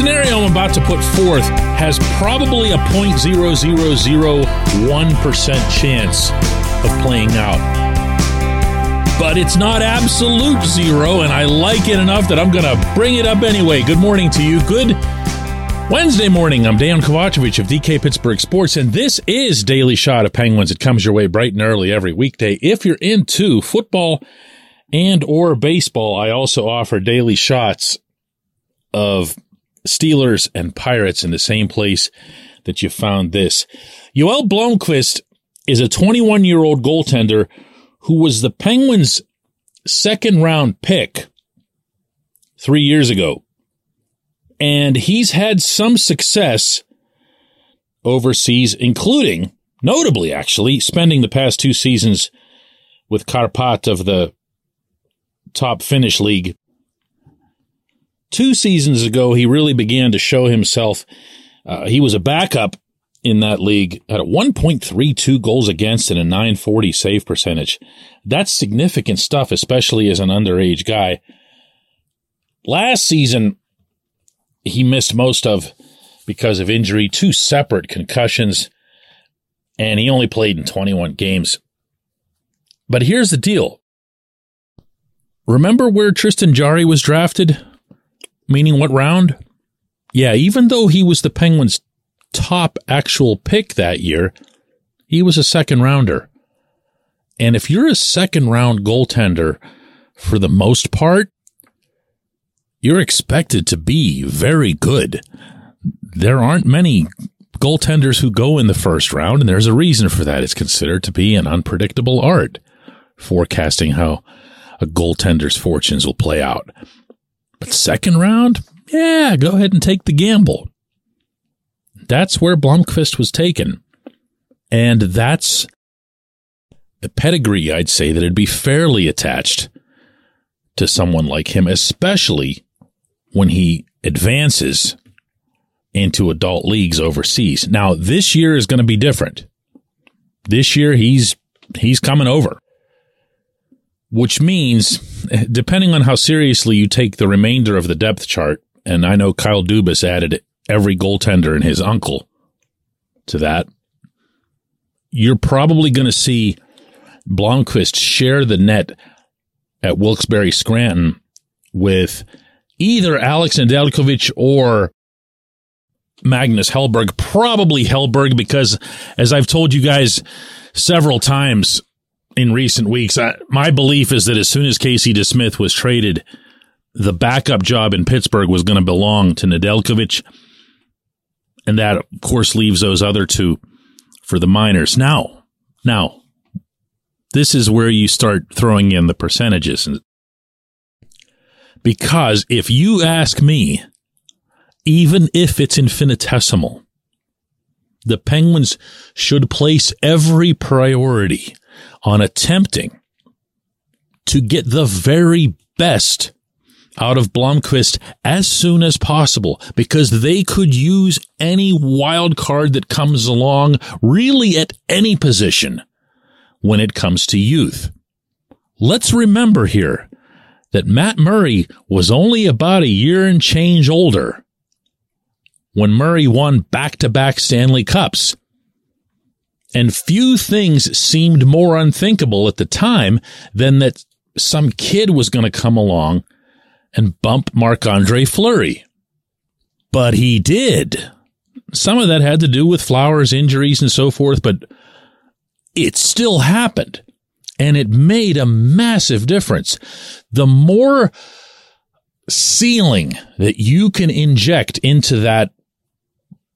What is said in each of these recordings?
scenario I'm about to put forth has probably a 0.0001% chance of playing out. But it's not absolute zero, and I like it enough that I'm going to bring it up anyway. Good morning to you. Good Wednesday morning. I'm Dejan Kovacevic of DK Pittsburgh Sports, and this is Daily Shot of Penguins. It comes your way bright and early every weekday. If you're into football and or baseball, I also offer daily shots of Steelers and Pirates in the same place that you found this. Joel Blomqvist is a 21 year old goaltender who was the Penguins' second round pick three years ago. And he's had some success overseas, including, notably actually, spending the past two seasons with Kärpät of the top Finnish league. Two seasons ago, he really began to show himself. Uh, he was a backup in that league at a 1.32 goals against and a 940 save percentage. That's significant stuff, especially as an underage guy. Last season, he missed most of because of injury, two separate concussions, and he only played in 21 games. But here's the deal. Remember where Tristan Jarry was drafted? Meaning what round? Yeah, even though he was the Penguins' top actual pick that year, he was a second rounder. And if you're a second round goaltender, for the most part, you're expected to be very good. There aren't many goaltenders who go in the first round, and there's a reason for that. It's considered to be an unpredictable art, forecasting how a goaltender's fortunes will play out. But second round, yeah, go ahead and take the gamble. That's where Blomqvist was taken. And that's the pedigree, I'd say, that it'd be fairly attached to someone like him, especially when he advances into adult leagues overseas. Now, this year is going to be different. This year he's he's coming over. Which means depending on how seriously you take the remainder of the depth chart, and I know Kyle Dubas added every goaltender and his uncle to that, you're probably going to see Blomqvist share the net at Wilkes-Barre Scranton with either Alex Nedeljkovic or Magnus Hellberg, probably Hellberg, because as I've told you guys several times in recent weeks, I, my belief is that as soon as Casey DeSmith was traded, the backup job in Pittsburgh was going to belong to Nedeljkovic. And that, of course, leaves those other two for the minors. Now, now, this is where you start throwing in the percentages. Because if you ask me, even if it's infinitesimal, the Penguins should place every priority on attempting to get the very best out of Blomqvist as soon as possible because they could use any wild card that comes along really at any position when it comes to youth. Let's remember here that Matt Murray was only about a year and change older when Murray won back to back Stanley Cups. And few things seemed more unthinkable at the time than that some kid was going to come along and bump Marc Andre Fleury. But he did. Some of that had to do with Flowers' injuries and so forth, but it still happened. And it made a massive difference. The more ceiling that you can inject into that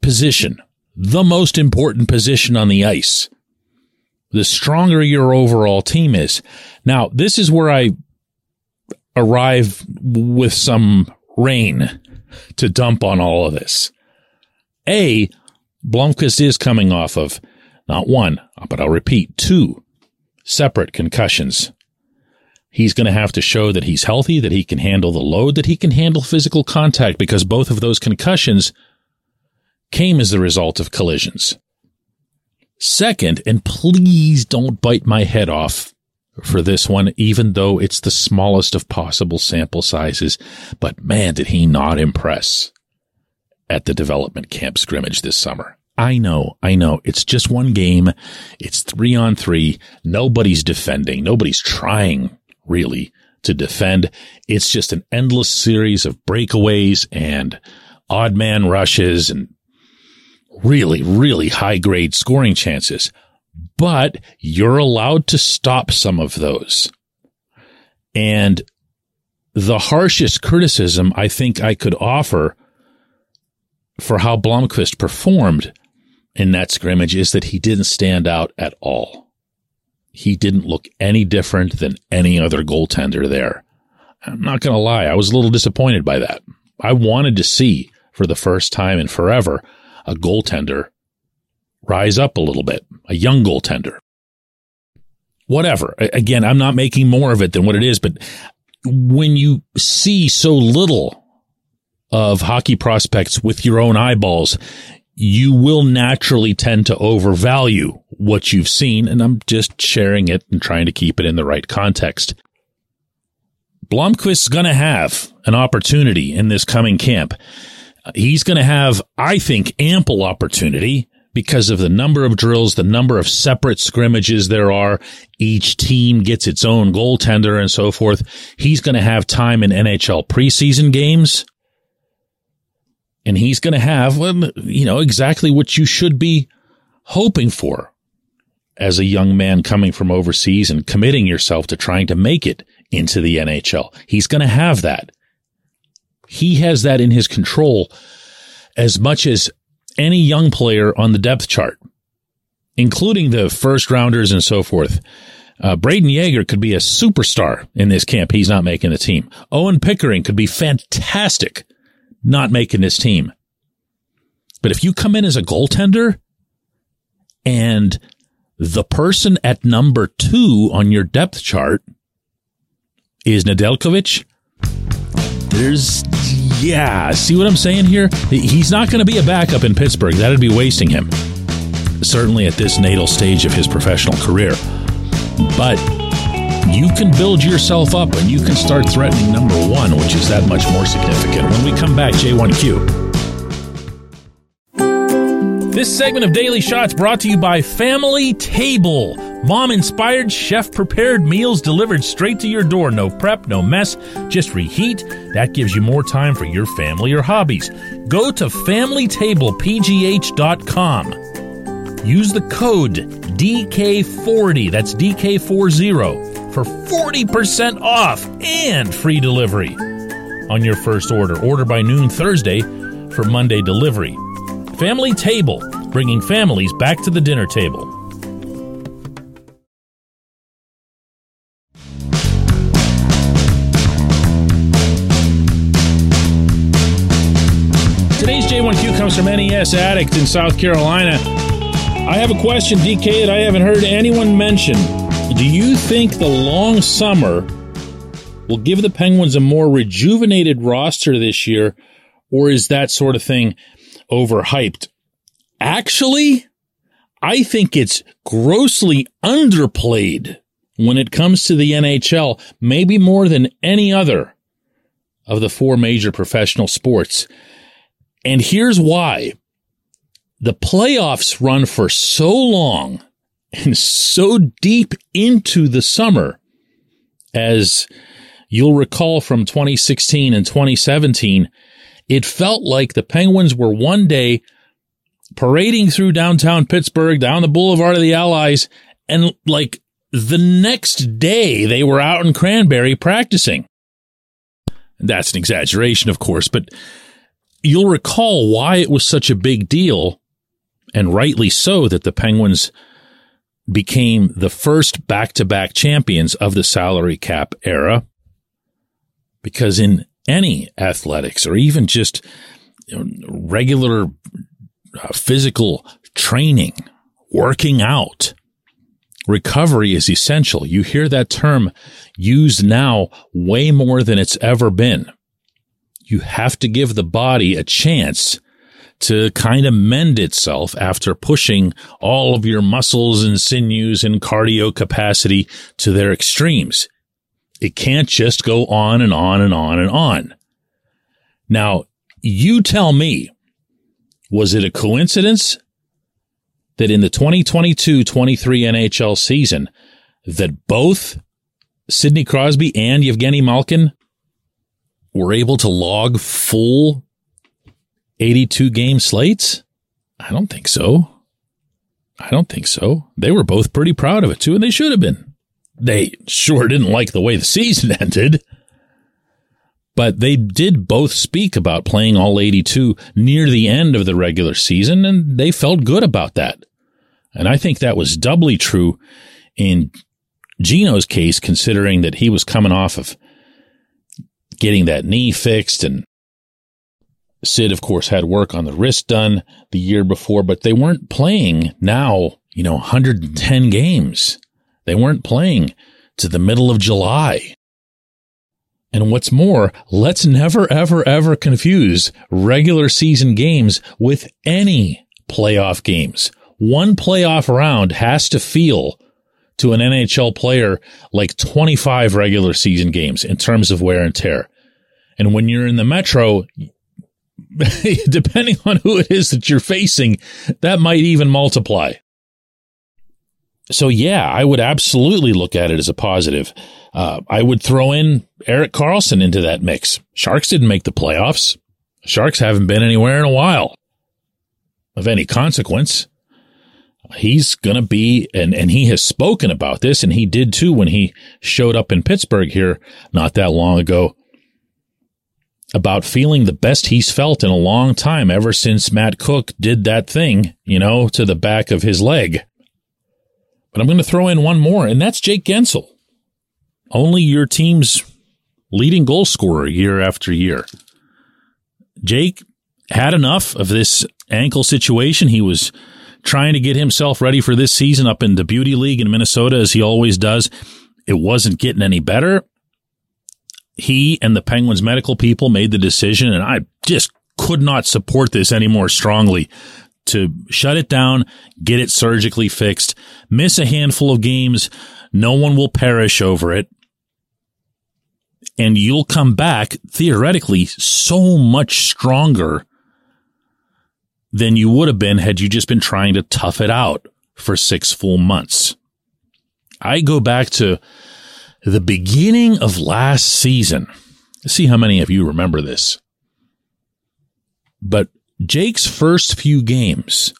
position, the most important position on the ice, the stronger your overall team is. Now, this is where I arrive with some rain to dump on all of this. A, Blomqvist is coming off of not one, but I'll repeat, two separate concussions. He's going to have to show that he's healthy, that he can handle the load, that he can handle physical contact because both of those concussions came as the result of collisions. Second, and please don't bite my head off for this one, even though it's the smallest of possible sample sizes. But man, did he not impress. at the development camp scrimmage this summer. I know, I know. It's just one game. It's three on three. Nobody's defending. Nobody's trying really to defend. It's just an endless series of breakaways and odd man rushes and really, really high grade scoring chances. But you're allowed to stop some of those. And the harshest criticism I think I could offer for how Blomqvist performed in that scrimmage is that he didn't stand out at all. He didn't look any different than any other goaltender there. I'm not going to lie. I was a little disappointed by that. I wanted to see for the first time in forever a goaltender rise up a little bit, a young goaltender. Whatever. Again, I'm not making more of it than what it is, but when you see so little of hockey prospects with your own eyeballs, you will naturally tend to overvalue what you've seen. And I'm just sharing it and trying to keep it in the right context. Blomqvist's going to have an opportunity in this coming camp. He's going to have, I think, ample opportunity because of the number of drills, the number of separate scrimmages there are. Each team gets its own goaltender and so forth. He's going to have time in NHL preseason games and he's going to have, um, you know, exactly what you should be hoping for as a young man coming from overseas and committing yourself to trying to make it into the NHL. He's going to have that. He has that in his control as much as any young player on the depth chart, including the first rounders and so forth. Uh, Brayden Yager could be a superstar in this camp. He's not making the team. Owen Pickering could be fantastic not making this team. But if you come in as a goaltender and the person at number two on your depth chart is Nedeljkovic, there's, yeah, see what I'm saying here? He's not going to be a backup in Pittsburgh. That'd be wasting him. Certainly at this natal stage of his professional career. But you can build yourself up and you can start threatening number one, which is that much more significant. When we come back, J1Q. This segment of Daily Shots brought to you by Family Table. Mom inspired, chef prepared meals delivered straight to your door. No prep, no mess, just reheat. That gives you more time for your family or hobbies. Go to FamilyTablePGH.com. Use the code DK40, that's DK40 for 40% off and free delivery on your first order. Order by noon Thursday for Monday delivery. Family Table, bringing families back to the dinner table. From NES Addict in South Carolina. I have a question, DK, that I haven't heard anyone mention. Do you think the long summer will give the Penguins a more rejuvenated roster this year, or is that sort of thing overhyped? Actually, I think it's grossly underplayed when it comes to the NHL, maybe more than any other of the four major professional sports. And here's why. The playoffs run for so long and so deep into the summer, as you'll recall from 2016 and 2017, it felt like the Penguins were one day parading through downtown Pittsburgh, down the Boulevard of the Allies, and like the next day they were out in Cranberry practicing. That's an exaggeration, of course, but you'll recall why it was such a big deal, and rightly so, that the Penguins became the first back to back champions of the salary cap era. Because in any athletics or even just regular uh, physical training, working out, recovery is essential. You hear that term used now way more than it's ever been. You have to give the body a chance to kind of mend itself after pushing all of your muscles and sinews and cardio capacity to their extremes. It can't just go on and on and on and on. Now, you tell me Was it a coincidence that in the 2022-23 NHL season that both Sidney Crosby and Evgeny Malkin were able to log full 82 game slates? I don't think so. I don't think so. They were both pretty proud of it too, and they should have been. They sure didn't like the way the season ended. But they did both speak about playing all 82 near the end of the regular season, and they felt good about that. And I think that was doubly true in Gino's case, considering that he was coming off of getting that knee fixed and Sid, of course, had work on the wrist done the year before, but they weren't playing now, you know, 110 games. They weren't playing to the middle of July. And what's more, let's never, ever, ever confuse regular season games with any playoff games. One playoff round has to feel to an NHL player like 25 regular season games in terms of wear and tear. And when you're in the Metro, depending on who it is that you're facing, that might even multiply. So yeah, I would absolutely look at it as a positive. Uh, I would throw in Erik Karlsson into that mix. Sharks didn't make the playoffs. Sharks haven't been anywhere in a while of any consequence he's going to be, and, and he has spoken about this, and he did too when he showed up in Pittsburgh here not that long ago, about feeling the best he's felt in a long time ever since Matt Cooke did that thing, you know, to the back of his leg. But I'm going to throw in one more, and that's Jake Guentzel. Only your team's leading goal scorer year after year. Jake had enough of this ankle situation. He was trying to get himself ready for this season up in the Beauty League in Minnesota, as he always does. It wasn't getting any better. He and the Penguins medical people made the decision, and I just could not support this any more strongly to shut it down, get it surgically fixed, miss a handful of games. No one will perish over it. And you'll come back theoretically so much stronger than you would have been had you just been trying to tough it out for six full months. I go back to the beginning of last season. Let's see how many of you remember this. But Jake's first few games,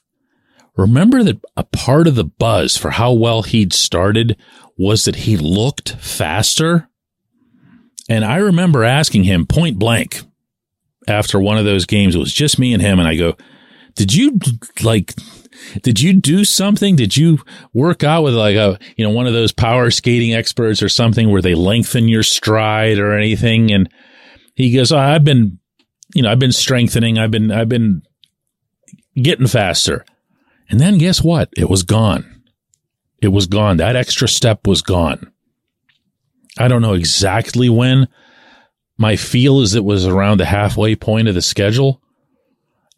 remember that a part of the buzz for how well he'd started was that he looked faster? And I remember asking him point blank after one of those games, it was just me and him, and I go, did you like did you do something? Did you work out with like a, you know, one of those power skating experts or something where they lengthen your stride or anything? And he goes, oh, I've been, you know, I've been strengthening. I've been, I've been getting faster. And then guess what? It was gone. It was gone. That extra step was gone. I don't know exactly when. My feel is it was around the halfway point of the schedule.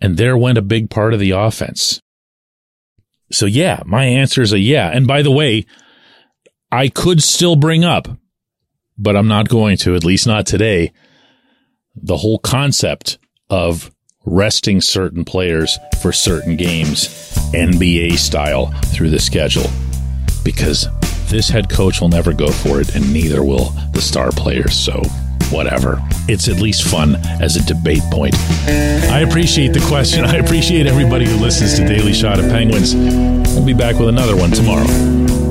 And there went a big part of the offense. So yeah, my answer is a yeah. And by the way, I could still bring up, but I'm not going to, at least not today, the whole concept of resting certain players for certain games, NBA style through the schedule. Because this head coach will never go for it, and neither will the star players. So whatever. It's at least fun as a debate point. I appreciate the question. I appreciate everybody who listens to Daily Shot of Penguins. We'll be back with another one tomorrow.